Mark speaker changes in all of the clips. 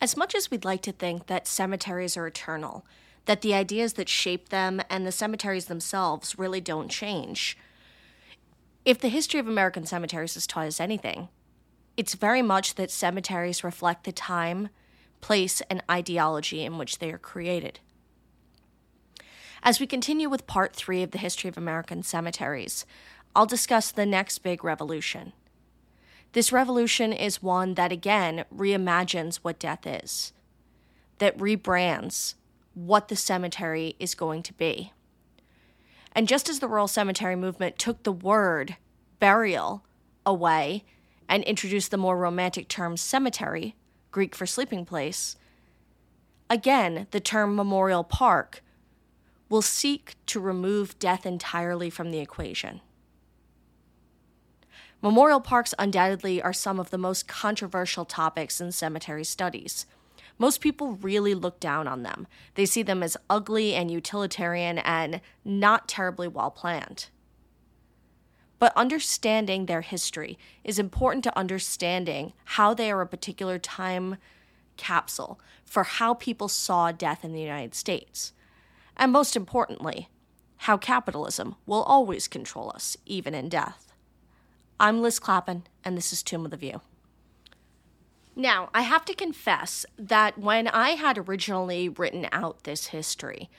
Speaker 1: As much as we'd like to think that cemeteries are eternal, that the ideas that shape them and the cemeteries themselves really don't change, if the history of American cemeteries has taught us anything, it's very much that cemeteries reflect the time, place, and ideology in which they are created. As we continue with part three of the history of American cemeteries, I'll discuss the next big revolution this revolution is one that again reimagines what death is, that rebrands what the cemetery is going to be. And just as the rural cemetery movement took the word burial away and introduced the more romantic term cemetery, Greek for sleeping place, again, the term memorial park will seek to remove death entirely from the equation. Memorial parks undoubtedly are some of the most controversial topics in cemetery studies. Most people really look down on them. They see them as ugly and utilitarian and not terribly well planned. But understanding their history is important to understanding how they are a particular time capsule for how people saw death in the United States. And most importantly, how capitalism will always control us, even in death. I'm Liz Clappin, and this is Tomb With a View. Now, I have to confess that when I had originally written out this history,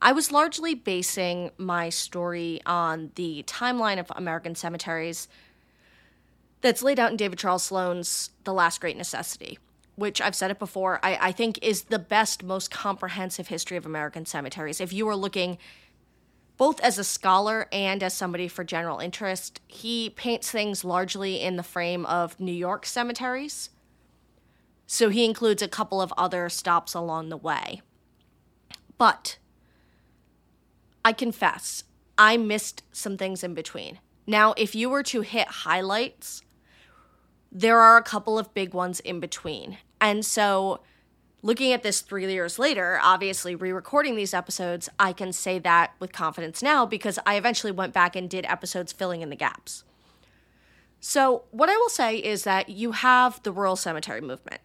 Speaker 1: I was largely basing my story on the timeline of American cemeteries that's laid out in David Charles Sloane's The Last Great Necessity, which I've said it before, I, I think is the best, most comprehensive history of American cemeteries. If you are looking both as a scholar and as somebody for general interest, he paints things largely in the frame of New York cemeteries. So he includes a couple of other stops along the way. But I confess, I missed some things in between. Now, if you were to hit highlights, there are a couple of big ones in between. And so looking at this three years later, obviously re recording these episodes, I can say that with confidence now because I eventually went back and did episodes filling in the gaps. So, what I will say is that you have the rural cemetery movement.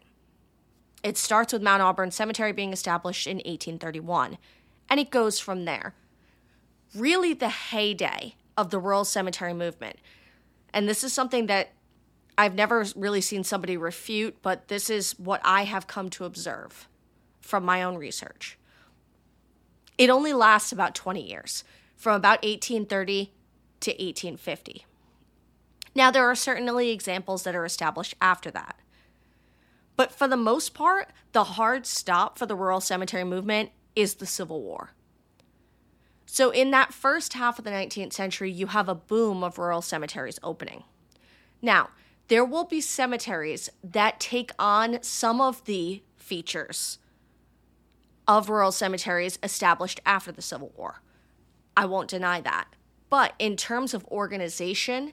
Speaker 1: It starts with Mount Auburn Cemetery being established in 1831, and it goes from there. Really, the heyday of the rural cemetery movement. And this is something that I've never really seen somebody refute, but this is what I have come to observe from my own research. It only lasts about 20 years, from about 1830 to 1850. Now, there are certainly examples that are established after that. But for the most part, the hard stop for the rural cemetery movement is the Civil War. So, in that first half of the 19th century, you have a boom of rural cemeteries opening. Now, there will be cemeteries that take on some of the features of rural cemeteries established after the Civil War. I won't deny that. But in terms of organization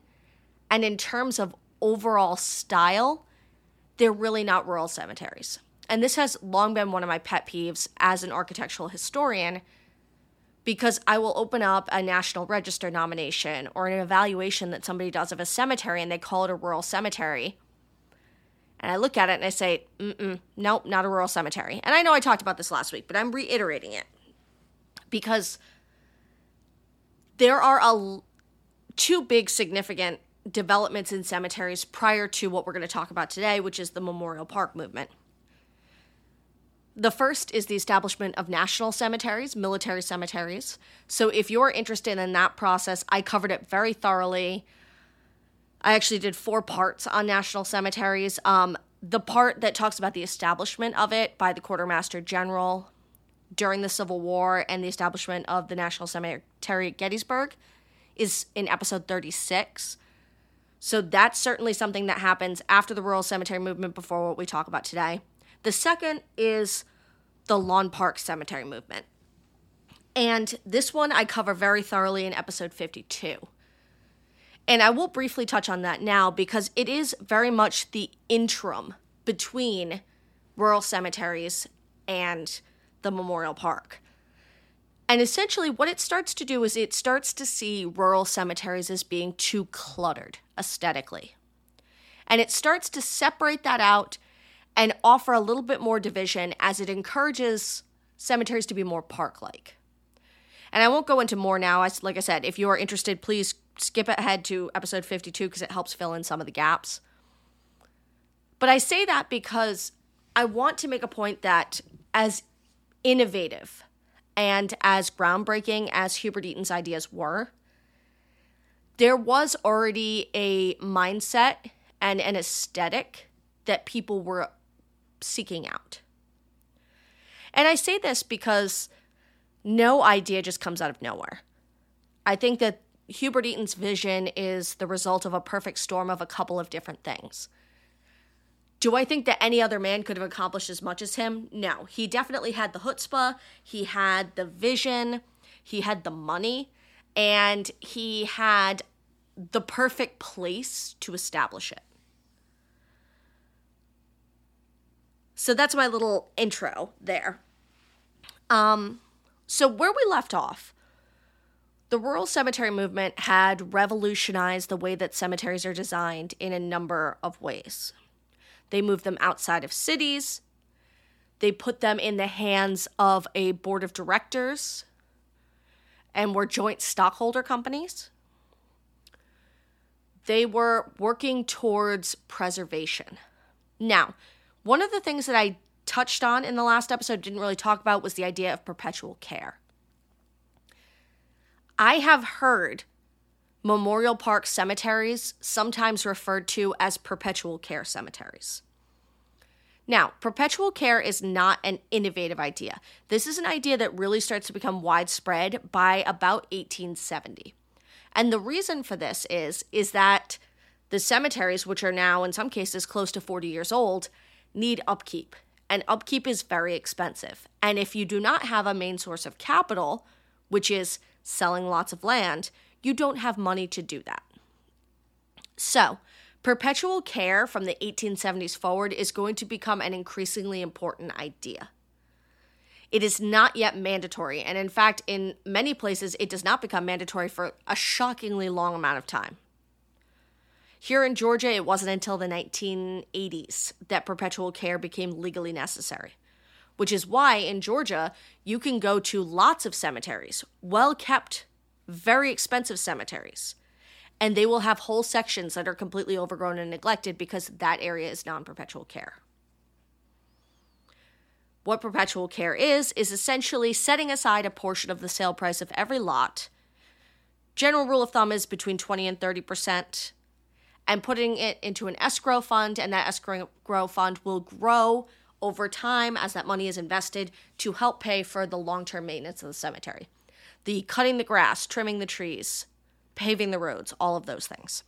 Speaker 1: and in terms of overall style, they're really not rural cemeteries. And this has long been one of my pet peeves as an architectural historian because I will open up a National Register nomination or an evaluation that somebody does of a cemetery and they call it a rural cemetery. And I look at it and I say, mm nope, not a rural cemetery. And I know I talked about this last week, but I'm reiterating it because there are a, two big significant developments in cemeteries prior to what we're going to talk about today, which is the Memorial Park movement. The first is the establishment of national cemeteries, military cemeteries. So if you're interested in that process, I covered it very thoroughly. I actually did four parts on national cemeteries. Um, the part that talks about the establishment of it by the quartermaster general during the Civil War and the establishment of the National Cemetery at Gettysburg is in episode 36. So that's certainly something that happens after the rural cemetery movement before what we talk about today. The second is the Lawn Park Cemetery movement. And this one I cover very thoroughly in episode 52. And I will briefly touch on that now because it is very much the interim between rural cemeteries and the memorial park. And essentially, what it starts to do is it starts to see rural cemeteries as being too cluttered aesthetically. And it starts to separate that out and offer a little bit more division as it encourages cemeteries to be more park like. And I won't go into more now. Like I said, if you are interested, please skip ahead to episode 52 because it helps fill in some of the gaps. But I say that because I want to make a point that as innovative and as groundbreaking as Hubert Eaton's ideas were, there was already a mindset and an aesthetic that people were seeking out. And I say this because no idea just comes out of nowhere. I think that Hubert Eaton's vision is the result of a perfect storm of a couple of different things. Do I think that any other man could have accomplished as much as him? No. He definitely had the chutzpah, he had the vision, he had the money, and he had the perfect place to establish it. So that's my little intro there. Um, so, where we left off, the rural cemetery movement had revolutionized the way that cemeteries are designed in a number of ways. They moved them outside of cities, they put them in the hands of a board of directors and were joint stockholder companies. They were working towards preservation. Now, one of the things that I touched on in the last episode, didn't really talk about, was the idea of perpetual care. I have heard memorial park cemeteries sometimes referred to as perpetual care cemeteries. Now, perpetual care is not an innovative idea. This is an idea that really starts to become widespread by about 1870. And the reason for this is is that the cemeteries which are now in some cases close to 40 years old need upkeep and upkeep is very expensive. And if you do not have a main source of capital, which is selling lots of land, you don't have money to do that. So, perpetual care from the 1870s forward is going to become an increasingly important idea. It is not yet mandatory, and in fact, in many places, it does not become mandatory for a shockingly long amount of time. Here in Georgia, it wasn't until the 1980s that perpetual care became legally necessary, which is why in Georgia, you can go to lots of cemeteries, well kept, very expensive cemeteries, and they will have whole sections that are completely overgrown and neglected because that area is non perpetual care. What perpetual care is, is essentially setting aside a portion of the sale price of every lot. General rule of thumb is between 20 and 30 percent and putting it into an escrow fund, and that escrow fund will grow over time as that money is invested to help pay for the long term maintenance of the cemetery. The cutting the grass, trimming the trees, paving the roads, all of those things.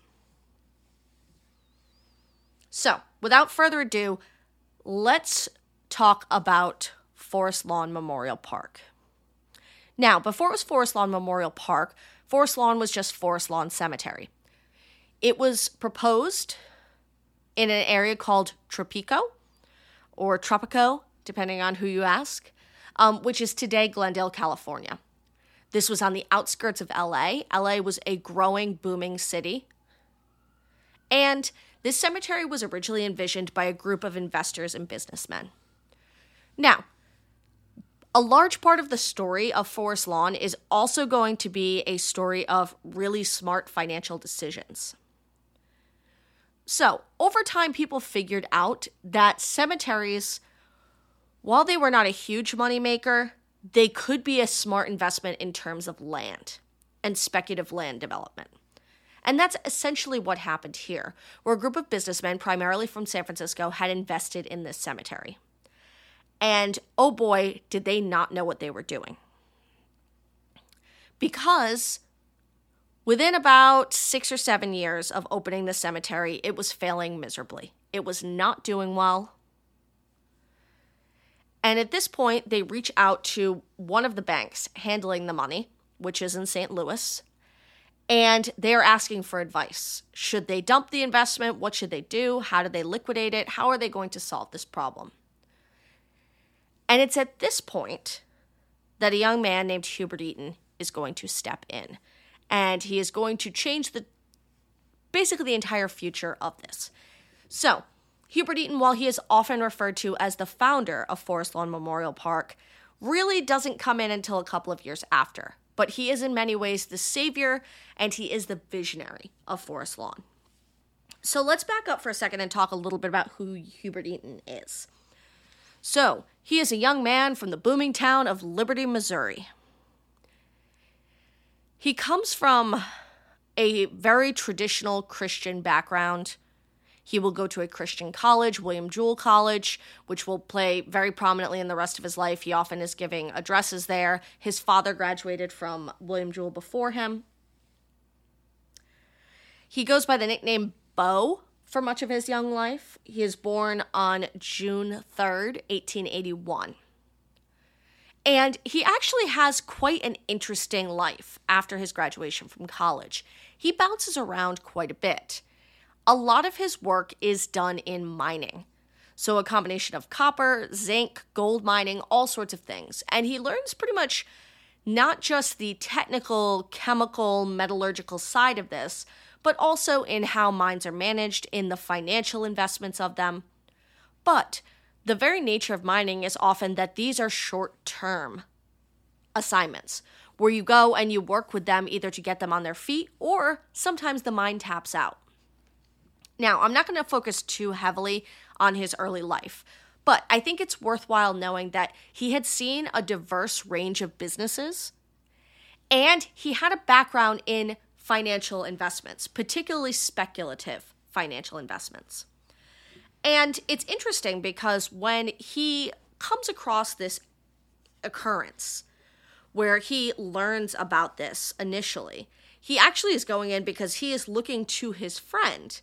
Speaker 1: So, without further ado, let's talk about Forest Lawn Memorial Park. Now, before it was Forest Lawn Memorial Park, Forest Lawn was just Forest Lawn Cemetery. It was proposed in an area called Tropico or Tropico, depending on who you ask, um, which is today Glendale, California. This was on the outskirts of LA. LA was a growing, booming city. And this cemetery was originally envisioned by a group of investors and businessmen. Now, a large part of the story of Forest Lawn is also going to be a story of really smart financial decisions. So, over time, people figured out that cemeteries, while they were not a huge moneymaker, they could be a smart investment in terms of land and speculative land development. And that's essentially what happened here, where a group of businessmen, primarily from San Francisco, had invested in this cemetery. And oh boy, did they not know what they were doing. Because Within about six or seven years of opening the cemetery, it was failing miserably. It was not doing well. And at this point, they reach out to one of the banks handling the money, which is in St. Louis, and they're asking for advice. Should they dump the investment? What should they do? How do they liquidate it? How are they going to solve this problem? And it's at this point that a young man named Hubert Eaton is going to step in and he is going to change the basically the entire future of this. So, Hubert Eaton, while he is often referred to as the founder of Forest Lawn Memorial Park, really doesn't come in until a couple of years after. But he is in many ways the savior and he is the visionary of Forest Lawn. So let's back up for a second and talk a little bit about who Hubert Eaton is. So, he is a young man from the booming town of Liberty, Missouri. He comes from a very traditional Christian background. He will go to a Christian college, William Jewell College, which will play very prominently in the rest of his life. He often is giving addresses there. His father graduated from William Jewell before him. He goes by the nickname Bo for much of his young life. He is born on June 3rd, 1881. And he actually has quite an interesting life after his graduation from college. He bounces around quite a bit a lot of his work is done in mining. So, a combination of copper, zinc, gold mining, all sorts of things. And he learns pretty much not just the technical, chemical, metallurgical side of this, but also in how mines are managed, in the financial investments of them. But the very nature of mining is often that these are short term assignments where you go and you work with them either to get them on their feet or sometimes the mine taps out. Now, I'm not going to focus too heavily on his early life, but I think it's worthwhile knowing that he had seen a diverse range of businesses and he had a background in financial investments, particularly speculative financial investments. And it's interesting because when he comes across this occurrence where he learns about this initially, he actually is going in because he is looking to his friend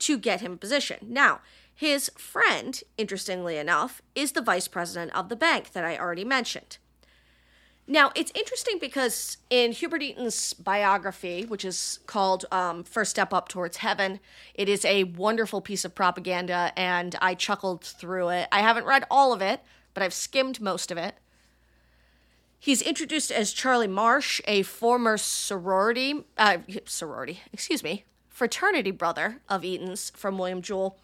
Speaker 1: to get him a position. Now, his friend, interestingly enough, is the vice president of the bank that I already mentioned. Now, it's interesting because in Hubert Eaton's biography, which is called um, First Step Up Towards Heaven, it is a wonderful piece of propaganda, and I chuckled through it. I haven't read all of it, but I've skimmed most of it. He's introduced as Charlie Marsh, a former sorority, uh, sorority, excuse me, fraternity brother of Eaton's from William Jewell.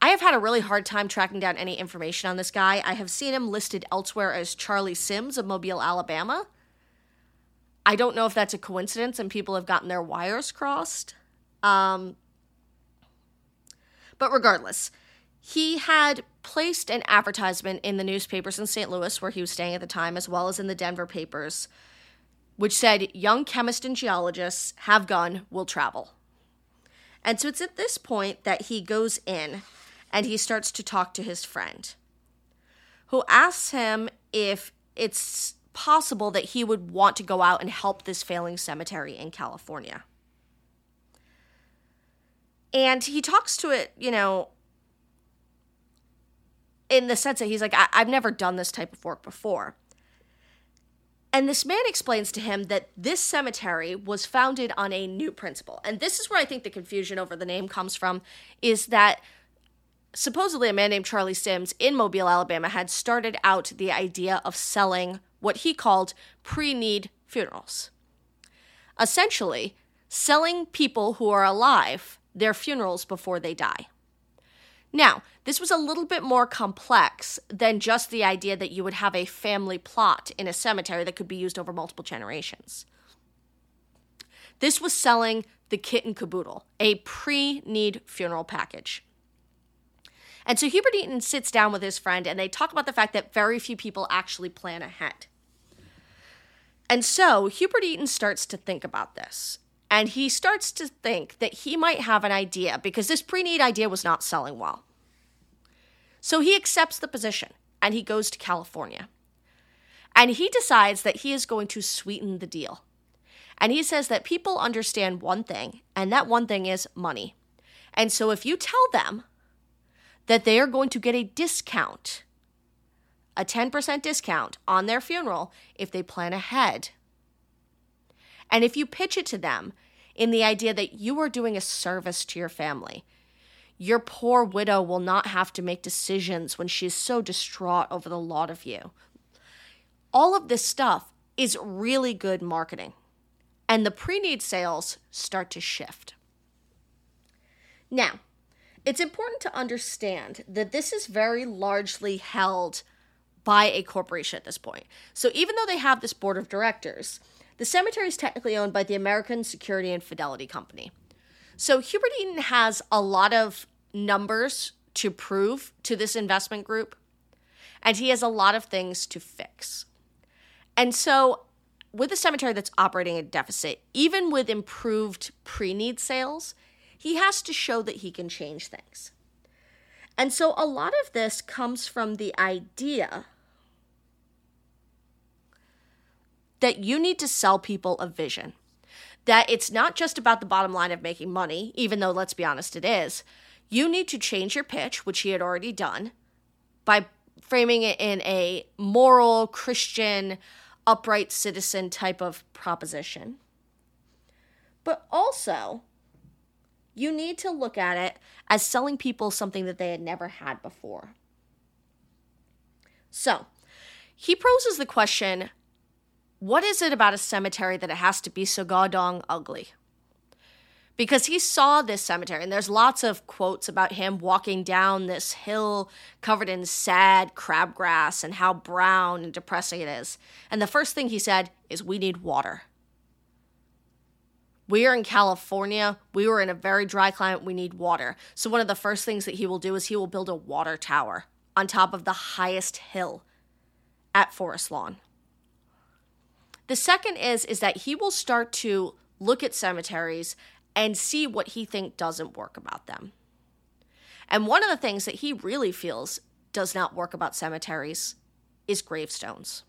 Speaker 1: I have had a really hard time tracking down any information on this guy. I have seen him listed elsewhere as Charlie Sims of Mobile, Alabama. I don't know if that's a coincidence and people have gotten their wires crossed. Um, but regardless, he had placed an advertisement in the newspapers in St. Louis, where he was staying at the time, as well as in the Denver papers, which said, Young chemists and geologists have gun, will travel. And so it's at this point that he goes in and he starts to talk to his friend, who asks him if it's possible that he would want to go out and help this failing cemetery in California. And he talks to it, you know, in the sense that he's like, I- have never done this type of work before. And this man explains to him that this cemetery was founded on a new principle. And this is where I think the confusion over the name comes from is that supposedly a man named Charlie Sims in Mobile, Alabama had started out the idea of selling what he called pre need funerals. Essentially, selling people who are alive their funerals before they die. Now, this was a little bit more complex than just the idea that you would have a family plot in a cemetery that could be used over multiple generations. This was selling the kit and caboodle, a pre need funeral package. And so Hubert Eaton sits down with his friend and they talk about the fact that very few people actually plan ahead. And so Hubert Eaton starts to think about this and he starts to think that he might have an idea because this pre need idea was not selling well. So he accepts the position and he goes to California. And he decides that he is going to sweeten the deal. And he says that people understand one thing, and that one thing is money. And so if you tell them that they are going to get a discount, a 10% discount on their funeral if they plan ahead, and if you pitch it to them in the idea that you are doing a service to your family, your poor widow will not have to make decisions when she is so distraught over the lot of you. All of this stuff is really good marketing, and the pre need sales start to shift. Now, it's important to understand that this is very largely held by a corporation at this point. So even though they have this board of directors, the cemetery is technically owned by the American Security and Fidelity Company. So Hubert Eaton has a lot of numbers to prove to this investment group, and he has a lot of things to fix. And so with a cemetery that's operating at deficit, even with improved pre need sales, he has to show that he can change things. And so a lot of this comes from the idea that you need to sell people a vision. That it's not just about the bottom line of making money, even though, let's be honest, it is. You need to change your pitch, which he had already done, by framing it in a moral, Christian, upright citizen type of proposition. But also, you need to look at it as selling people something that they had never had before. So, he poses the question what is it about a cemetery that it has to be so goddamn ugly? Because he saw this cemetery, and there's lots of quotes about him walking down this hill covered in sad crabgrass and how brown and depressing it is. And the first thing he said is, We need water. We are in California. We were in a very dry climate. We need water. So, one of the first things that he will do is he will build a water tower on top of the highest hill at Forest Lawn. The second is is that he will start to look at cemeteries and see what he think doesn't work about them. And one of the things that he really feels does not work about cemeteries is gravestones.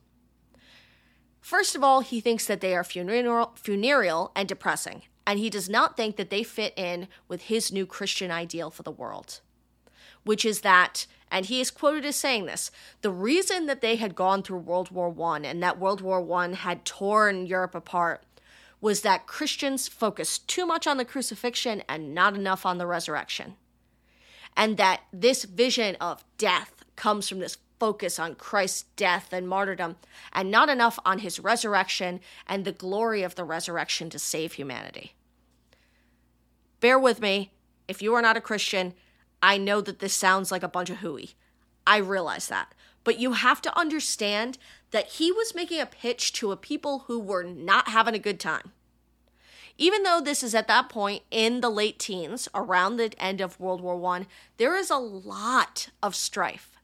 Speaker 1: First of all, he thinks that they are funereal, funereal and depressing, and he does not think that they fit in with his new Christian ideal for the world, which is that, and he is quoted as saying this, the reason that they had gone through World War I and that World War I had torn Europe apart was that Christians focused too much on the crucifixion and not enough on the resurrection. And that this vision of death comes from this focus on Christ's death and martyrdom and not enough on his resurrection and the glory of the resurrection to save humanity. Bear with me. If you are not a Christian, I know that this sounds like a bunch of hooey. I realize that. But you have to understand that he was making a pitch to a people who were not having a good time. Even though this is at that point in the late teens, around the end of World War I, there is a lot of strife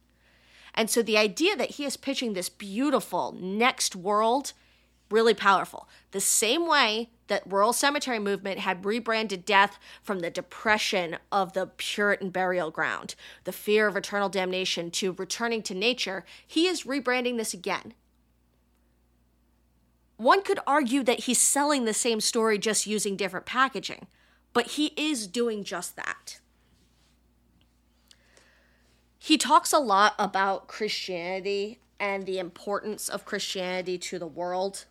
Speaker 1: and so the idea that he is pitching this beautiful next world, really powerful. The same way that Rural Cemetery Movement had rebranded death from the depression of the Puritan burial ground, the fear of eternal damnation, to returning to nature, he is rebranding this again. One could argue that he's selling the same story just using different packaging, but he is doing just that he talks a lot about Christianity and the importance of Christianity to the world.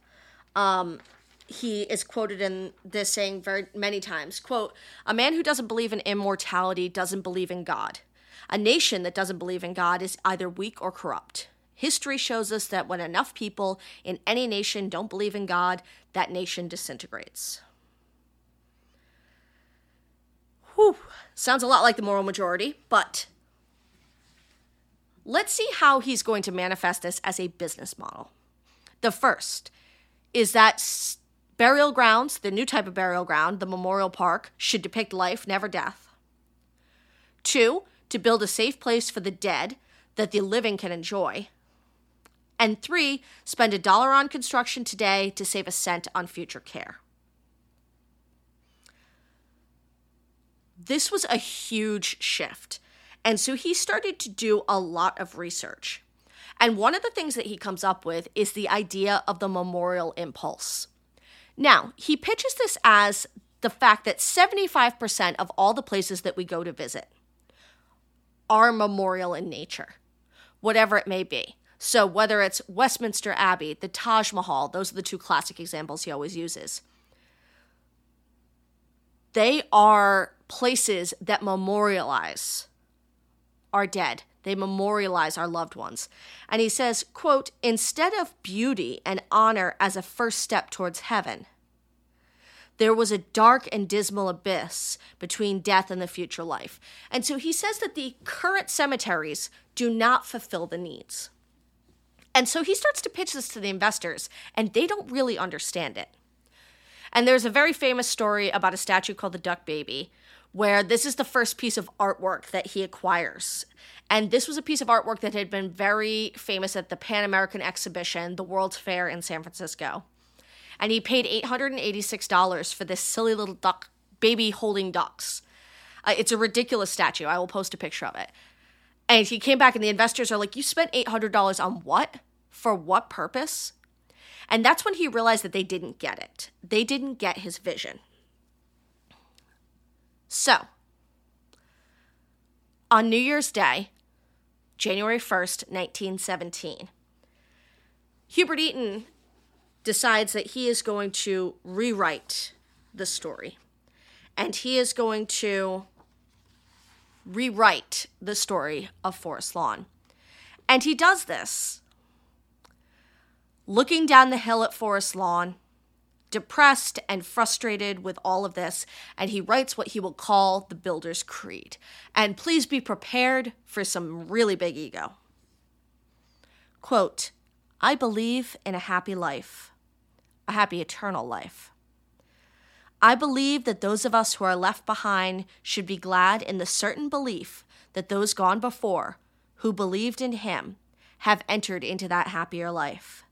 Speaker 1: Um, he is quoted in this saying very many times quote a man who doesn't believe in immortality doesn't believe in god a nation that doesn't believe in god is either weak or corrupt history shows us that when enough people in any nation don't believe in god that nation disintegrates Whew. sounds a lot like the moral majority but Let's see how he's going to manifest this as a business model. The first is that burial grounds, the new type of burial ground, the memorial park, should depict life, never death. Two, to build a safe place for the dead that the living can enjoy. And three, spend a dollar on construction today to save a cent on future care. This was a huge shift and so he started to do a lot of research. And one of the things that he comes up with is the idea of the memorial impulse. Now, he pitches this as the fact that 75% of all the places that we go to visit are memorial in nature, whatever it may be. So, whether it's Westminster Abbey, the Taj Mahal, those are the two classic examples he always uses. They are places that memorialize are dead. They memorialize our loved ones. And he says, quote, instead of beauty and honor as a first step towards heaven, there was a dark and dismal abyss between death and the future life. And so he says that the current cemeteries do not fulfill the needs. And so he starts to pitch this to the investors, and they don't really understand it. And there's a very famous story about a statue called the Duck Baby, where this is the first piece of artwork that he acquires. And this was a piece of artwork that had been very famous at the Pan American Exhibition, the World's Fair in San Francisco. And he paid $886 for this silly little duck baby holding ducks. Uh, it's a ridiculous statue. I will post a picture of it. And he came back, and the investors are like, You spent $800 on what? For what purpose? And that's when he realized that they didn't get it. They didn't get his vision. So, on New Year's Day, January 1st, 1917, Hubert Eaton decides that he is going to rewrite the story. And he is going to rewrite the story of Forest Lawn. And he does this looking down the hill at Forest Lawn, depressed and frustrated with all of this, and he writes what he will call the Builder's Creed. And please be prepared for some really big ego. Quote, I believe in a happy life, a happy eternal life. I believe that those of us who are left behind should be glad in the certain belief that those gone before, who believed in him, have entered into that happier life.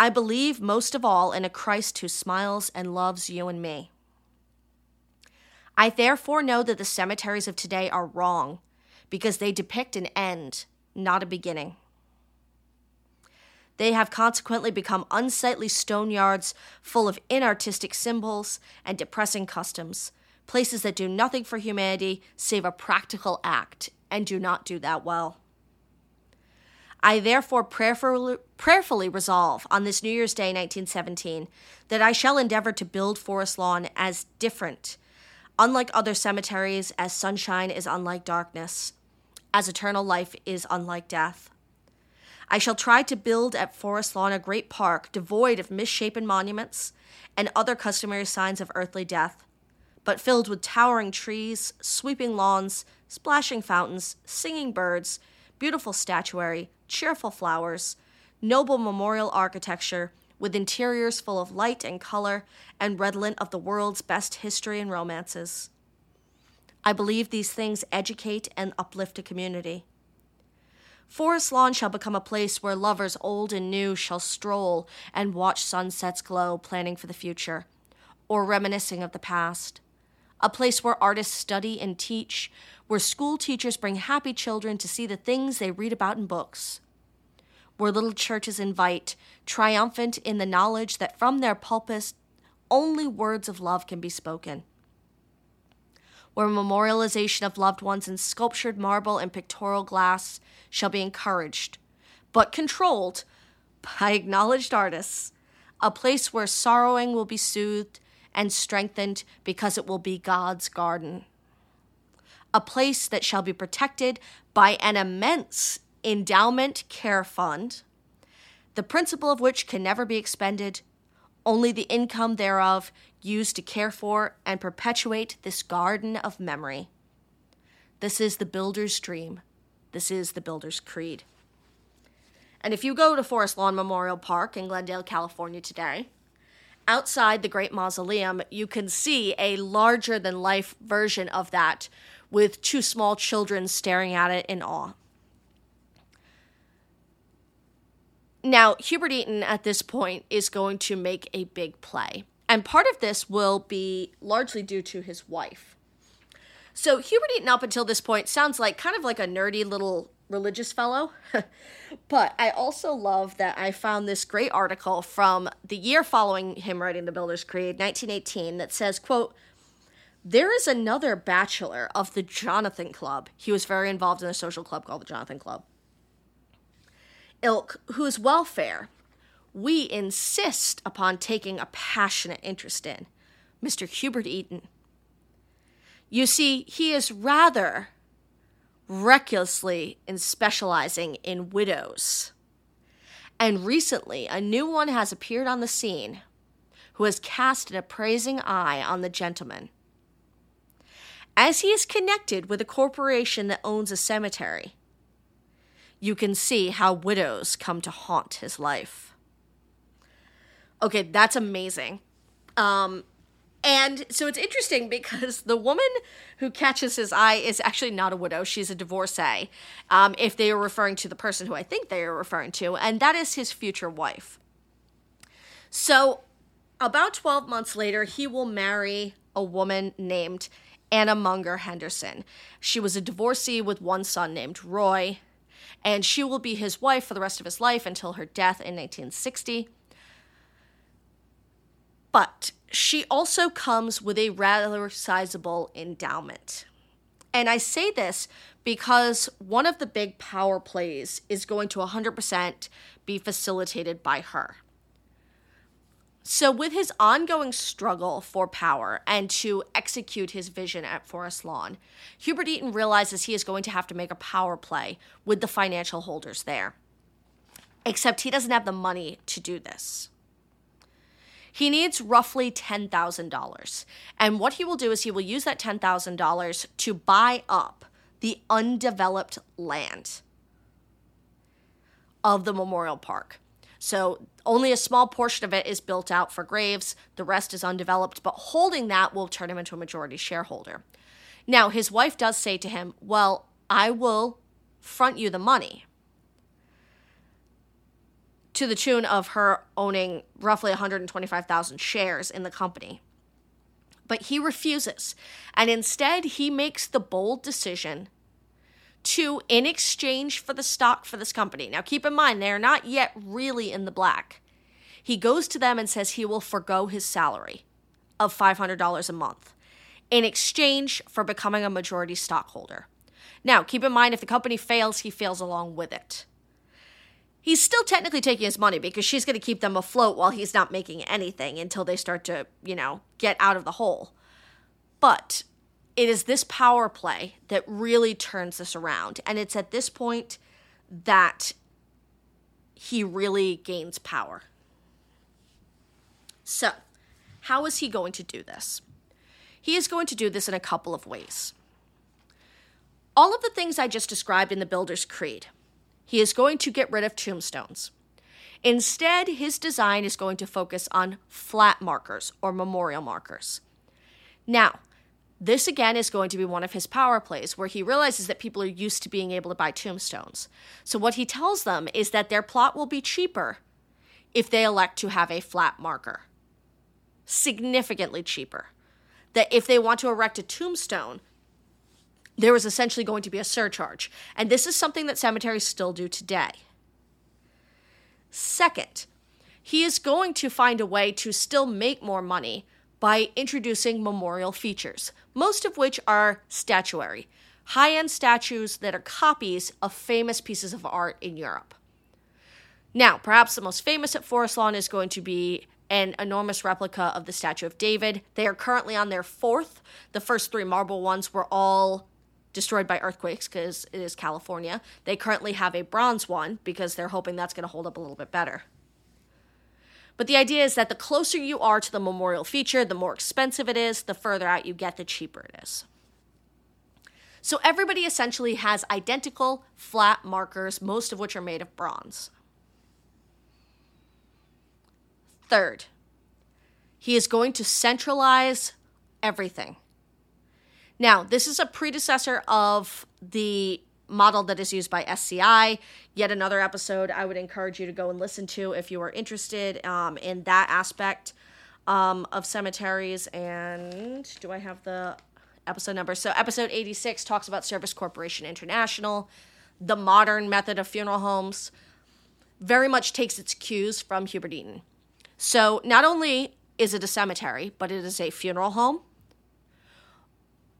Speaker 1: I believe most of all in a Christ who smiles and loves you and me. I therefore know that the cemeteries of today are wrong because they depict an end, not a beginning. They have consequently become unsightly stone yards full of inartistic symbols and depressing customs, places that do nothing for humanity save a practical act and do not do that well. I therefore prayerfully, prayerfully resolve on this New Year's Day 1917 that I shall endeavor to build Forest Lawn as different, unlike other cemeteries, as sunshine is unlike darkness, as eternal life is unlike death. I shall try to build at Forest Lawn a great park devoid of misshapen monuments and other customary signs of earthly death, but filled with towering trees, sweeping lawns, splashing fountains, singing birds, beautiful statuary, cheerful flowers, noble memorial architecture, with interiors full of light and color and redolent of the world's best history and romances. I believe these things educate and uplift a community. Forest Lawn shall become a place where lovers old and new shall stroll and watch sunsets glow, planning for the future, or reminiscing of the past. A place where artists study and teach, where school teachers bring happy children to see the things they read about in books, where little churches invite, triumphant in the knowledge that from their pulpits only words of love can be spoken, where memorialization of loved ones in sculptured marble and pictorial glass shall be encouraged, but controlled by acknowledged artists, a place where sorrowing will be soothed and strengthened because it will be God's garden a place that shall be protected by an immense endowment care fund, the principal of which can never be expended, only the income thereof used to care for and perpetuate this garden of memory. This is the builder's dream. This is the builder's creed. And if you go to Forest Lawn Memorial Park in Glendale, California today, outside the Great Mausoleum, you can see a larger than life version of that with two small children staring at it in awe. Now, Hubert Eaton at this point is going to make a big play. And part of this will be largely due to his wife. So, Hubert Eaton, up until this point, sounds like kind of like a nerdy little religious fellow. but I also love that I found this great article from the year following him writing The Builder's Creed, 1918, that says, quote, there is another bachelor of the Jonathan Club. He was very involved in a social club called the Jonathan Club. Ilk, whose welfare we insist upon taking a passionate interest in, Mr. Hubert Eaton. You see, he is rather recklessly in specializing in widows. And recently, a new one has appeared on the scene who has cast an appraising eye on the gentleman. As he is connected with a corporation that owns a cemetery, you can see how widows come to haunt his life. Okay, that's amazing. Um, and so it's interesting because the woman who catches his eye is actually not a widow. She's a divorcee, um, if they are referring to the person who I think they are referring to, and that is his future wife. So, about 12 months later, he will marry a woman named Anna Munger Henderson. She was a divorcee with one son named Roy, and she will be his wife for the rest of his life until her death in 1960. But she also comes with a rather sizable endowment. And I say this because one of the big power plays is going to 100% be facilitated by her. So, with his ongoing struggle for power and to execute his vision at Forest Lawn, Hubert Eaton realizes he is going to have to make a power play with the financial holders there. Except he doesn't have the money to do this. He needs roughly $10,000. And what he will do is he will use that $10,000 to buy up the undeveloped land of the memorial park. So only a small portion of it is built out for graves, the rest is undeveloped, but holding that will turn him into a majority shareholder. Now, his wife does say to him, Well, I will front you the money to the tune of her owning roughly 125,000 shares in the company. But he refuses, and instead, he makes the bold decision to, in exchange for the stock for this company. Now, keep in mind, they are not yet really in the black. He goes to them and says he will forego his salary of $500 a month in exchange for becoming a majority stockholder. Now, keep in mind, if the company fails, he fails along with it he's still technically taking his money because she's going to keep them afloat while he's not making anything until they start to, you know, get out of the hole. But it is this power play that really turns this around. And it's at this point that he really gains power. So, how is he going to do this? He is going to do this in a couple of ways. All of the things I just described in the Builder's Creed he is going to get rid of tombstones. Instead, his design is going to focus on flat markers or memorial markers. Now, this again is going to be one of his power plays where he realizes that people are used to being able to buy tombstones. So, what he tells them is that their plot will be cheaper if they elect to have a flat marker. Significantly cheaper. That if they want to erect a tombstone, there is essentially going to be a surcharge. And this is something that cemeteries still do today. Second, he is going to find a way to still make more money by introducing memorial features, most of which are statuary, high end statues that are copies of famous pieces of art in Europe. Now, perhaps the most famous at Forest Lawn is going to be an enormous replica of the Statue of David. They are currently on their fourth. The first three marble ones were all destroyed by earthquakes because it is California. They currently have a bronze one because they're hoping that's going to hold up a little bit better. But the idea is that the closer you are to the memorial feature, the more expensive it is, the further out you get, the cheaper it is. So everybody essentially has identical flat markers, most of which are made of bronze. Third, he is going to centralize everything. Now, this is a predecessor of the model that is used by SCI. Yet another episode I would encourage you to go and listen to if you are interested um, in that aspect um, of cemeteries. And do I have the episode number? So, episode 86 talks about Service Corporation International, the modern method of funeral homes. Very much takes its cues from Hubert Eaton. So, not only is it a cemetery, but it is a funeral home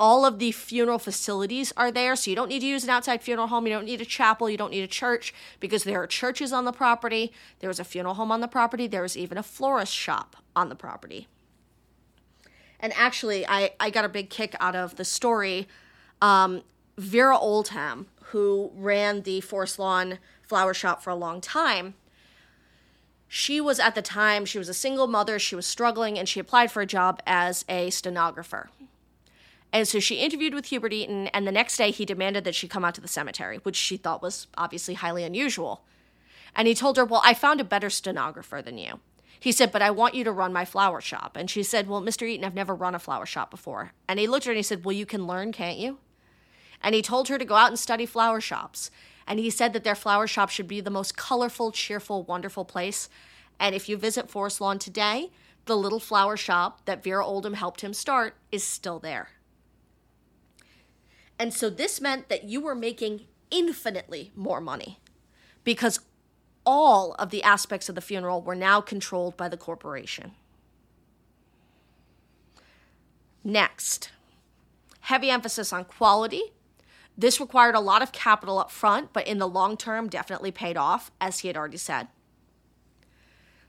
Speaker 1: all of the funeral facilities are there. So you don't need to use an outside funeral home. You don't need a chapel. You don't need a church because there are churches on the property. There was a funeral home on the property. There was even a florist shop on the property. And actually, I, I got a big kick out of the story. Um, Vera Oldham, who ran the Forest Lawn flower shop for a long time, She was at the time, she was a single mother, she was struggling, and she applied for a job as a stenographer. And so she interviewed with Hubert Eaton, and the next day he demanded that she come out to the cemetery, which she thought was obviously highly unusual. And he told her, Well, I found a better stenographer than you. He said, But I want you to run my flower shop. And she said, Well, Mr. Eaton, I've never run a flower shop before. And he looked at her and he said, Well, you can learn, can't you? And he told her to go out and study flower shops. And he said that their flower shop should be the most colorful, cheerful, wonderful place. And if you visit Forest Lawn today, the little flower shop that Vera Oldham helped him start is still there. And so this meant that you were making infinitely more money because all of the aspects of the funeral were now controlled by the corporation. Next, heavy emphasis on quality. This required a lot of capital up front, but in the long term, definitely paid off, as he had already said.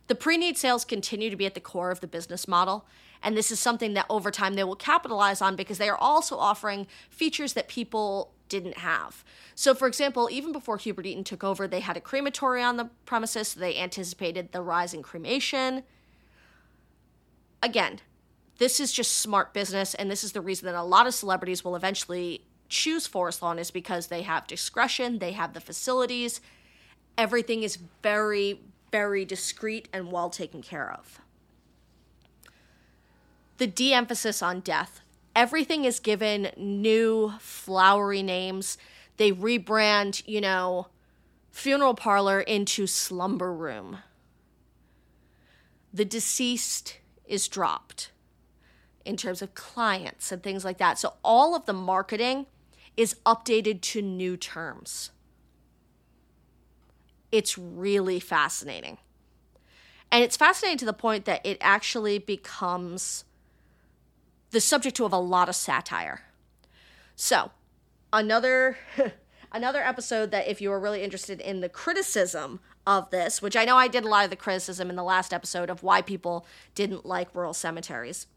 Speaker 1: The pre need sales continue to be at the core of the business model, and this is something that over time they will capitalize on because they are also offering features that people didn't have. So, for example, even before Hubert Eaton took over, they had a crematory on the premises, so they anticipated the rise in cremation. Again, this is just smart business, and this is the reason that a lot of celebrities will eventually choose Forest Lawn is because they have discretion, they have the facilities, everything is very, very discreet and well taken care of the de emphasis on death. Everything is given new flowery names. They rebrand, you know, funeral parlor into slumber room. The deceased is dropped in terms of clients and things like that. So all of the marketing is updated to new terms. It's really fascinating. And it's fascinating to the point that it actually becomes the subject to of a lot of satire. So, another another episode that if you are really interested in the criticism of this, which I know I did a lot of the criticism in the last episode of why people didn't like rural cemeteries.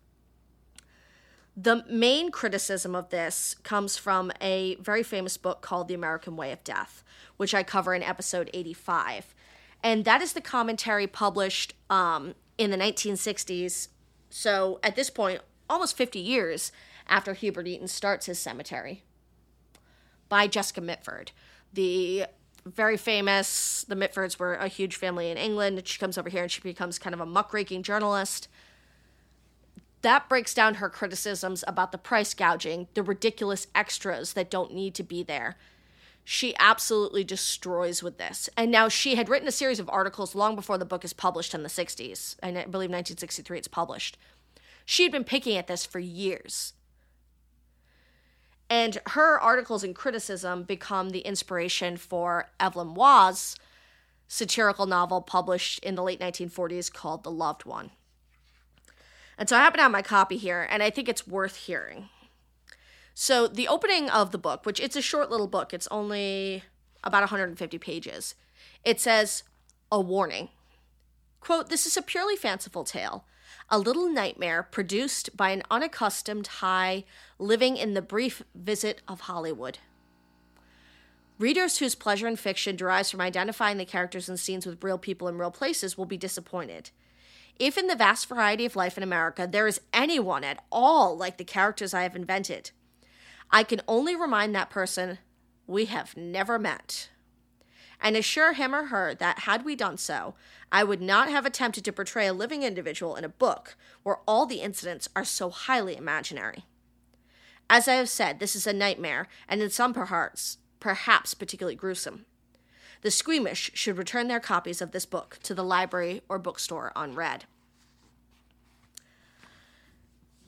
Speaker 1: The main criticism of this comes from a very famous book called The American Way of Death, which I cover in episode 85. And that is the commentary published um, in the 1960s. So at this point, almost 50 years after Hubert Eaton starts his cemetery by Jessica Mitford. The very famous, the Mitfords were a huge family in England. She comes over here and she becomes kind of a muckraking journalist. That breaks down her criticisms about the price gouging, the ridiculous extras that don't need to be there. She absolutely destroys with this. And now she had written a series of articles long before the book is published in the 60s. And I believe 1963 it's published She'd been picking at this for years. And her articles and criticism become the inspiration for Evelyn Waugh's satirical novel published in the late 1940s called The Loved One. And so I happen to have my copy here, and I think it's worth hearing. So the opening of the book, which it's a short little book, it's only about 150 pages. It says, a warning. Quote, this is a purely fanciful tale a little nightmare produced by an unaccustomed high living in the brief visit of Hollywood. Readers whose pleasure in fiction derives from identifying the characters and scenes with real people in real places will be disappointed. If in the vast variety of life in America there is anyone at all like the characters I have invented, I can only remind that person we have never met and assure him or her that had we done so, I would not have attempted to portray a living individual in a book where all the incidents are so highly imaginary. As I have said, this is a nightmare, and in some parts, perhaps particularly gruesome. The squeamish should return their copies of this book to the library or bookstore unread.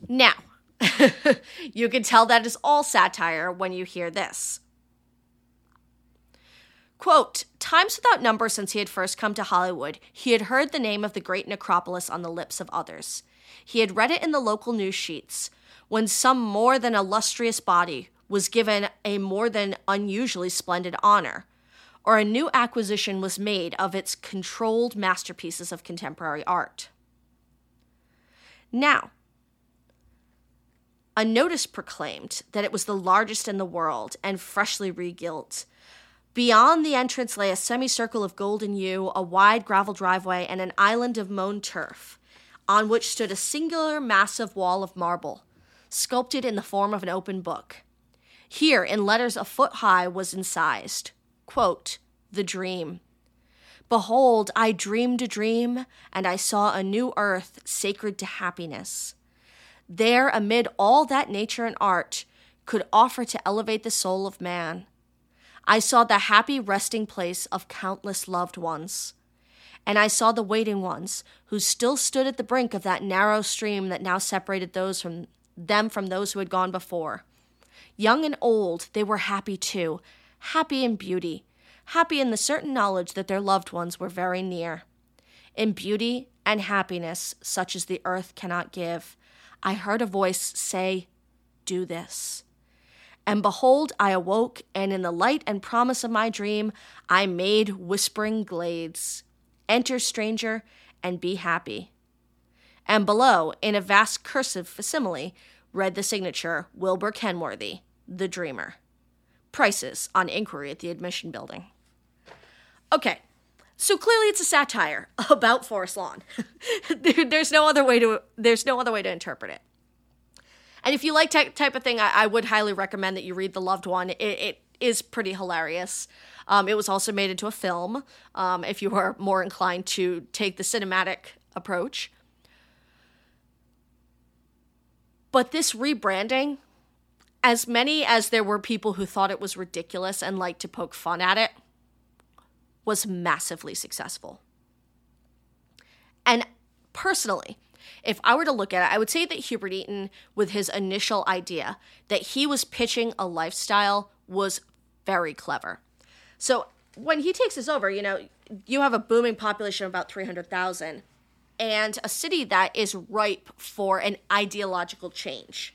Speaker 1: Now, you can tell that is all satire when you hear this. Quote, times without number since he had first come to Hollywood, he had heard the name of the great necropolis on the lips of others. He had read it in the local news sheets when some more than illustrious body was given a more than unusually splendid honor, or a new acquisition was made of its controlled masterpieces of contemporary art. Now, a notice proclaimed that it was the largest in the world and freshly regilt Beyond the entrance lay a semicircle of golden yew, a wide gravel driveway, and an island of mown turf, on which stood a singular massive wall of marble, sculpted in the form of an open book. Here, in letters a foot high, was incised, quote, The Dream. Behold, I dreamed a dream, and I saw a new earth sacred to happiness. There, amid all that nature and art could offer to elevate the soul of man, I saw the happy resting place of countless loved ones. And I saw the waiting ones who still stood at the brink of that narrow stream that now separated those from them from those who had gone before. Young and old, they were happy too, happy in beauty, happy in the certain knowledge that their loved ones were very near. In beauty and happiness such as the earth cannot give, I heard a voice say, Do this. And behold, I awoke, and in the light and promise of my dream, I made whispering glades. Enter, stranger, and be happy. And below, in a vast cursive facsimile, read the signature Wilbur Kenworthy, the dreamer. Prices on inquiry at the admission building. Okay, so clearly it's a satire about Forest Lawn. there's no other way to there's no other way to interpret it. And if you like that type of thing, I, I, would highly recommend that you read The Loved One. It, it is pretty hilarious. Um, it was also made into a film um, if you are more inclined to take the cinematic approach. But this rebranding, as many as there were people who thought it was ridiculous and liked to poke fun at it, was massively successful. And personally, if I were to look at it, I would say that Hubert Eaton, with his initial idea that he was pitching a lifestyle, was very clever. So when he takes this over, you know, you have a booming population of about 300,000 and a city that is ripe for an ideological change.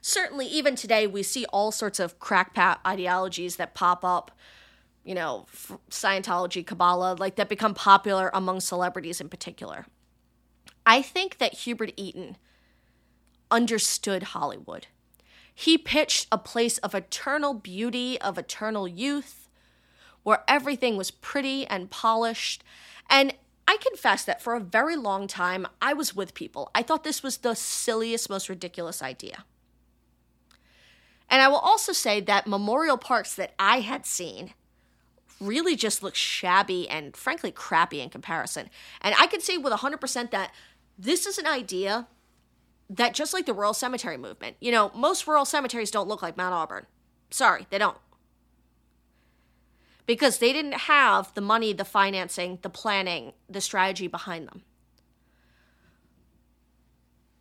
Speaker 1: Certainly, even today, we see all sorts of crackpot ideologies that pop up, you know, Scientology, Kabbalah, like that become popular among celebrities in particular. I think that Hubert Eaton understood Hollywood. He pitched a place of eternal beauty, of eternal youth, where everything was pretty and polished. And I confess that for a very long time, I was with people. I thought this was the silliest, most ridiculous idea. And I will also say that memorial parks that I had seen really just looked shabby and frankly crappy in comparison. And I can say with 100% that this is an idea that just like the rural cemetery movement, you know, most rural cemeteries don't look like Mount Auburn. Sorry, they don't. Because they didn't have the money, the financing, the planning, the strategy behind them.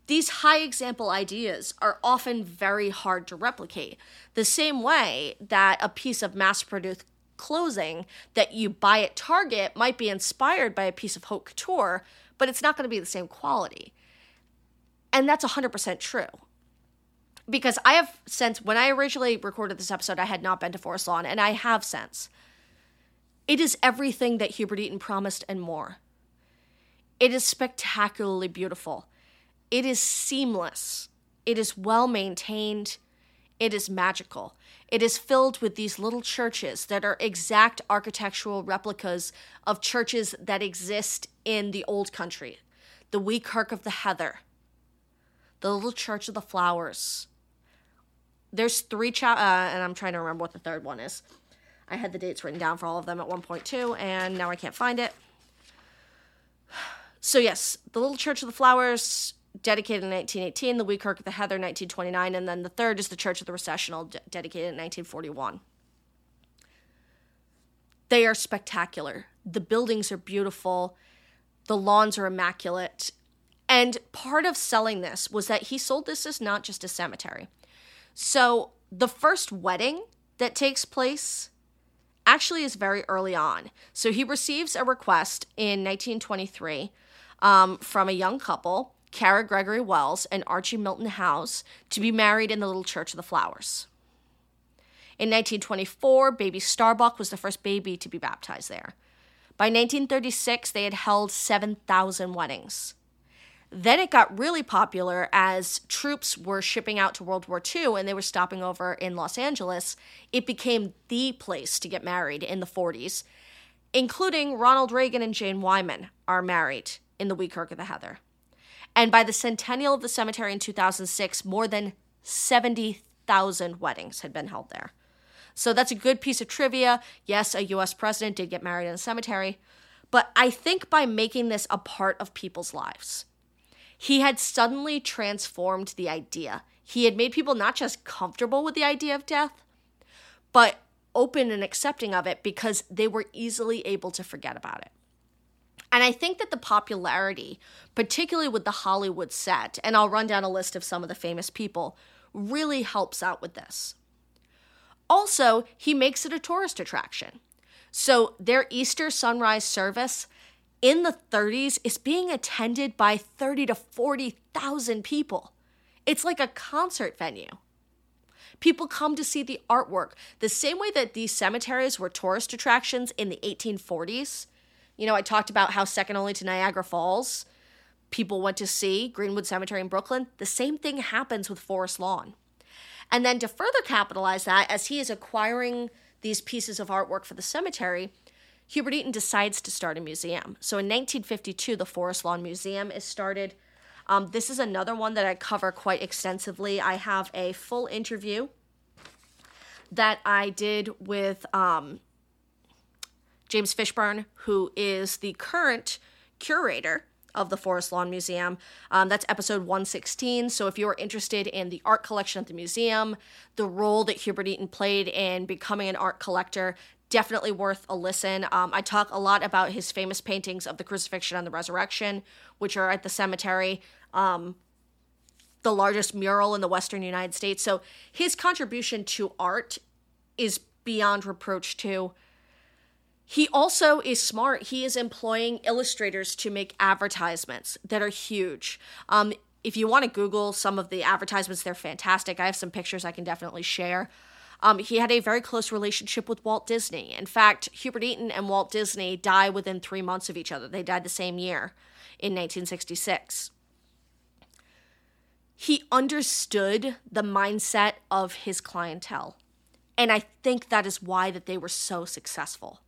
Speaker 1: These high example ideas are often very hard to replicate. The same way that a piece of mass produced clothing that you buy at Target might be inspired by a piece of haute couture, but it's not going to be the same quality. And that's 100% true. Because I have since, when I originally recorded this episode, I had not been to Forest Lawn, and I have since. It is everything that Hubert Eaton promised and more. It is spectacularly beautiful. It is seamless. It is well maintained. It is magical. It is filled with these little churches that are exact architectural replicas of churches that exist in the old country. The wee kirk of the heather, the little church of the flowers. There's three, cha- uh, and I'm trying to remember what the third one is. I had the dates written down for all of them at 1.2, and now I can't find it. So, yes, the Little Church of the Flowers, dedicated in 1918, the Wee Kirk of the Heather, 1929, and then the third is the Church of the Recessional, de- dedicated in 1941. They are spectacular. The buildings are beautiful. The lawns are immaculate. And part of selling this was that he sold this as not just a cemetery. So the first wedding that takes place actually is very early on. So he receives a request in 1923 um, from a young couple Kara Gregory Wells and Archie Milton House, to be married in the Little Church of the Flowers. In 1924, baby Starbuck was the first baby to be baptized there. By 1936, they had held 7,000 weddings. Then it got really popular as troops were shipping out to World War II and they were stopping over in Los Angeles. It became the place to get married in the 40s, including Ronald Reagan and Jane Wyman are married in the Wee Kirk of the Heather. And by the centennial of the cemetery in 2006, more than 70,000 weddings had been held there. So that's a good piece of trivia. Yes, a US president did get married in a cemetery, but I think by making this a part of people's lives, he had suddenly transformed the idea. He had made people not just comfortable with the idea of death, but open and accepting of it because they were easily able to forget about it. And I think that the popularity, particularly with the Hollywood set, and I'll run down a list of some of the famous people, really helps out with this. Also, he makes it a tourist attraction. So their Easter sunrise service in the 30s is being attended by 30 to 40,000 people. It's like a concert venue. People come to see the artwork the same way that these cemeteries were tourist attractions in the 1840s. You know, I talked about how second only to Niagara Falls, people went to see Greenwood Cemetery in Brooklyn. The same thing happens with Forest Lawn. And then to further capitalize that, as he is acquiring these pieces of artwork for the cemetery, Hubert Eaton decides to start a museum. So in 1952, the Forest Lawn Museum is started. Um, this is another one that I cover quite extensively. I have a full interview that I did with um, James Fishburne, who is the current curator of the Forest Lawn Museum. Um, that's episode 116. So if you're interested in the art collection at the museum, the role that Hubert Eaton played in becoming an art collector, definitely worth a listen. Um, I talk a lot about his famous paintings of the crucifixion and the resurrection, which are at the cemetery. Um, the largest mural in the western United States. So his contribution to art is beyond reproach, too. He also is smart. He is employing illustrators to make advertisements that are huge. Um, if you want to Google some of the advertisements, they're fantastic. I have some pictures I can definitely share. Um, he had a very close relationship with Walt Disney. In fact, Hubert Eaton and Walt Disney die within three months of each other. They died the same year in 1966. He understood the mindset of his clientele. And I think that is why that they were so successful.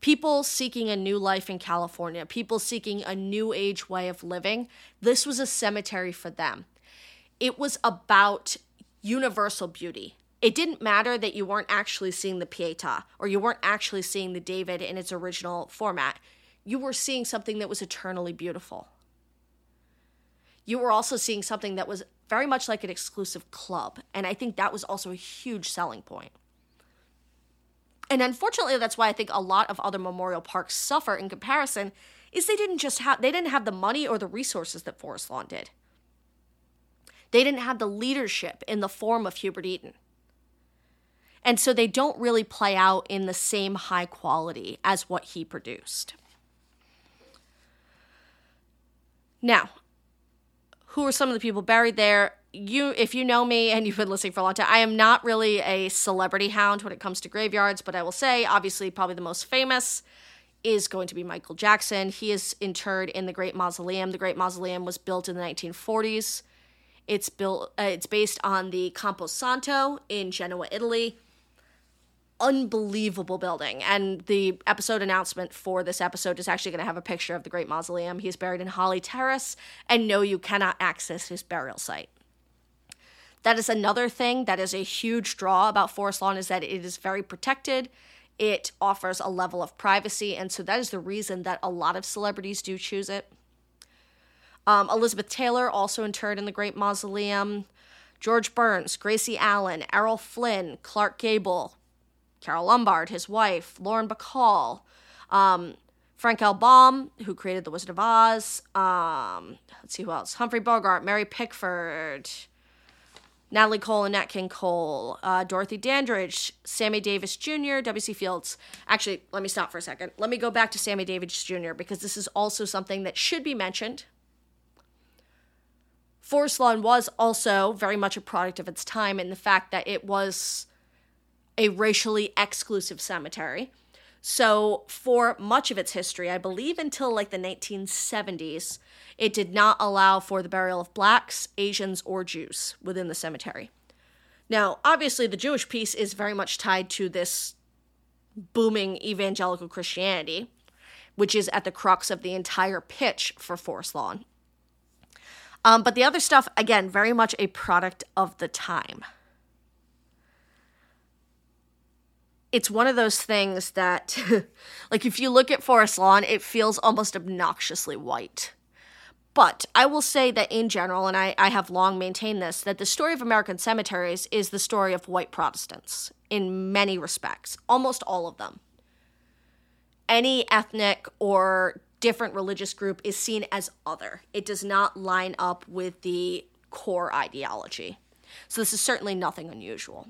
Speaker 1: People seeking a new life in California, people seeking a new age way of living, this was a cemetery for them. It was about universal beauty. It didn't matter that you weren't actually seeing the Pietà or you weren't actually seeing the David in its original format. You were seeing something that was eternally beautiful. You were also seeing something that was very much like an exclusive club. And I think that was also a huge selling point. And unfortunately, that's why I think a lot of other memorial parks suffer in comparison is they didn't just have they didn't have the money or the resources that Forest Lawn did. They didn't have the leadership in the form of Hubert Eaton. And so they don't really play out in the same high quality as what he produced. Now, who are some of the people buried there? You, if you know me and you've been listening for a long time, I am not really a celebrity hound when it comes to graveyards, but I will say, obviously, probably the most famous is going to be Michael Jackson. He is interred in the Great Mausoleum. The Great Mausoleum was built in the 1940s. It's built. Uh, it's based on the Campo Santo in Genoa, Italy. Unbelievable building, and the episode announcement for this episode is actually going to have a picture of the Great Mausoleum. He's buried in Holly Terrace, and no, you cannot access his burial site. That is another thing that is a huge draw about Forest Lawn is that it is very protected. It offers a level of privacy, and so that is the reason that a lot of celebrities do choose it. Um, Elizabeth Taylor, also interred in the Great Mausoleum. George Burns, Gracie Allen, Errol Flynn, Clark Gable, Carole Lombard, his wife, Lauren Bacall, um, Frank L. Baum, who created The Wizard of Oz. Um, let's see who else. Humphrey Bogart, Mary Pickford, Natalie Cole and Nat King Cole, uh, Dorothy Dandridge, Sammy Davis Jr., W.C. Fields. Actually, let me stop for a second. Let me go back to Sammy Davis Jr. because this is also something that should be mentioned Forest Lawn was also very much a product of its time in the fact that it was a racially exclusive cemetery. So, for much of its history, I believe until like the 1970s, it did not allow for the burial of blacks, Asians, or Jews within the cemetery. Now, obviously, the Jewish piece is very much tied to this booming evangelical Christianity, which is at the crux of the entire pitch for Forest Lawn. Um, but the other stuff, again, very much a product of the time. It's one of those things that, like, if you look at Forest Lawn, it feels almost obnoxiously white. But I will say that in general, and I, I have long maintained this, that the story of American cemeteries is the story of white Protestants in many respects, almost all of them. Any ethnic or different religious group is seen as other, it does not line up with the core ideology. So this is certainly nothing unusual.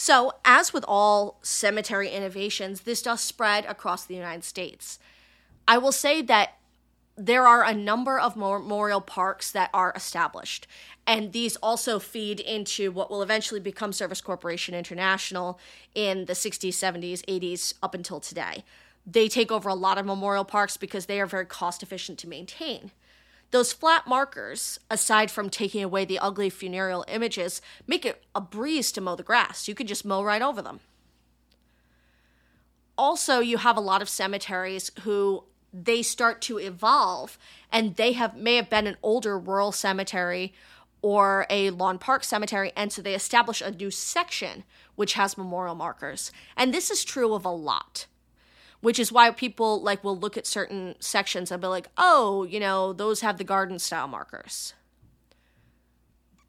Speaker 1: So, as with all cemetery innovations, this does spread across the United States. I will say that there are a number of memorial parks that are established, and these also feed into what will eventually become Service Corporation International in the 60s, 70s, 80s, up until today. They take over a lot of memorial parks because they are very cost efficient to maintain. Those flat markers, aside from taking away the ugly funereal images, make it a breeze to mow the grass. You could just mow right over them. Also, you have a lot of cemeteries who they start to evolve and they have may have been an older rural cemetery or a lawn park cemetery and so they establish a new section which has memorial markers. And this is true of a lot which is why people like will look at certain sections and be like, "Oh, you know, those have the garden style markers."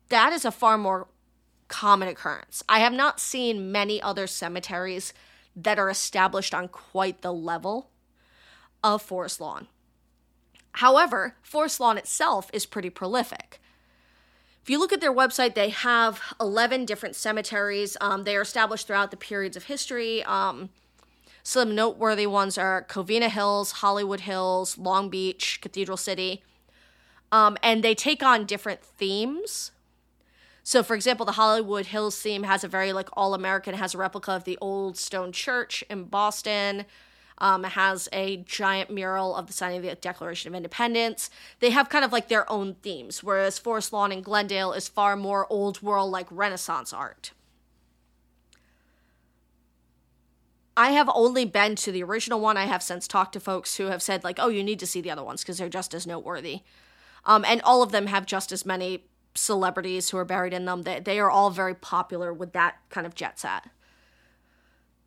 Speaker 1: That is a far more common occurrence. I have not seen many other cemeteries that are established on quite the level of Forest Lawn. However, Forest Lawn itself is pretty prolific. If you look at their website, they have 11 different cemeteries. Um, they are established throughout the periods of history. Um, some noteworthy ones are Covina Hills, Hollywood Hills, Long Beach, Cathedral City. Um, and they take on different themes. So, for example, the Hollywood Hills theme has a very like all American, has a replica of the old stone church in Boston. Um, has a giant mural of the signing of the Declaration of Independence. They have kind of like their own themes, whereas Forest Lawn in Glendale is far more old world, like Renaissance art. I have only been to the original one. I have since talked to folks who have said, like, oh, you need to see the other ones because they're just as noteworthy. Um, and all of them have just as many celebrities who are buried in them. They, they are all very popular with that kind of jet set.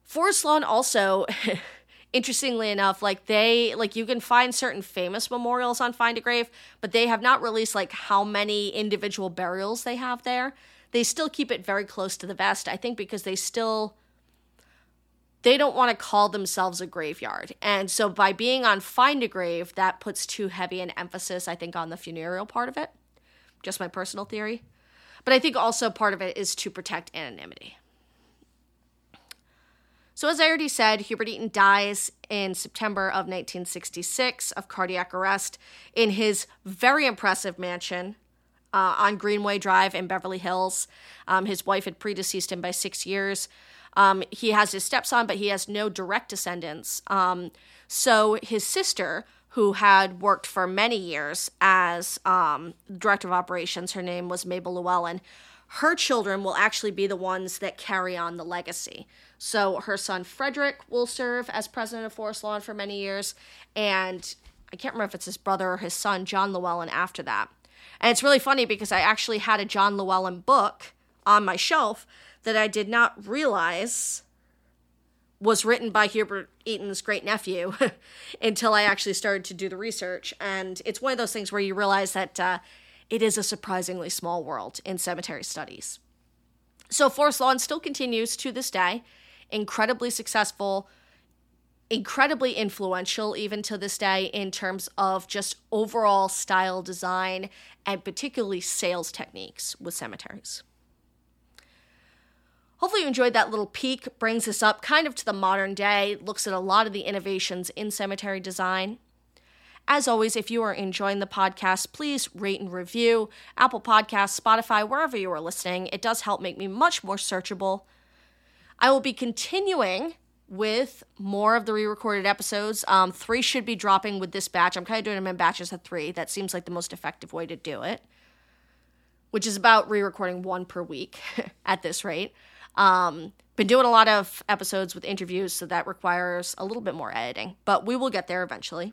Speaker 1: Forest Lawn also, interestingly enough, like they like you can find certain famous memorials on Find a Grave, but they have not released like how many individual burials they have there. They still keep it very close to the vest, I think, because they still they don't want to call themselves a graveyard. And so by being on Find a Grave, that puts too heavy an emphasis, I think, on the funereal part of it. Just my personal theory. But I think also part of it is to protect anonymity. So, as I already said, Hubert Eaton dies in September of 1966 of cardiac arrest in his very impressive mansion uh, on Greenway Drive in Beverly Hills. Um, his wife had predeceased him by six years. Um, he has his stepson, but he has no direct descendants. Um, so his sister, who had worked for many years as um, director of operations, her name was Mabel Llewellyn. Her children will actually be the ones that carry on the legacy. So her son Frederick will serve as president of Forest Lawn for many years, and I can't remember if it's his brother or his son, John Llewellyn, after that. And it's really funny because I actually had a John Llewellyn book on my shelf that I did not realize was written by Hubert Eaton's great nephew until I actually started to do the research. And it's one of those things where you realize that uh, it is a surprisingly small world in cemetery studies. So Forest Lawn still continues to this day, incredibly successful, incredibly influential even to this day in terms of just overall style design and particularly sales techniques with cemeteries. Hopefully, you enjoyed that little peek. Brings us up kind of to the modern day, looks at a lot of the innovations in cemetery design. As always, if you are enjoying the podcast, please rate and review Apple Podcasts, Spotify, wherever you are listening. It does help make me much more searchable. I will be continuing with more of the re-recorded episodes. Um, three should be dropping with this batch. I'm kind of doing them in batches of three. That seems like the most effective way to do it, which is about re-recording one per week at this rate. Um, been doing a lot of episodes with interviews, so that requires a little bit more editing, but we will get there eventually.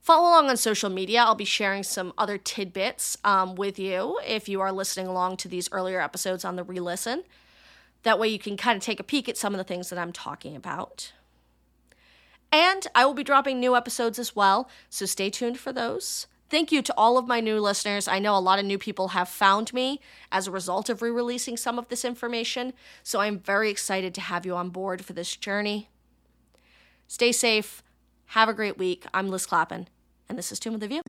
Speaker 1: Follow along on social media. I'll be sharing some other tidbits um, with you if you are listening along to these earlier episodes on the re listen. That way you can kind of take a peek at some of the things that I'm talking about. And I will be dropping new episodes as well, so stay tuned for those. Thank you to all of my new listeners. I know a lot of new people have found me as a result of re releasing some of this information, so I'm very excited to have you on board for this journey. Stay safe. Have a great week. I'm Liz Clappin, and this is Tomb With a View.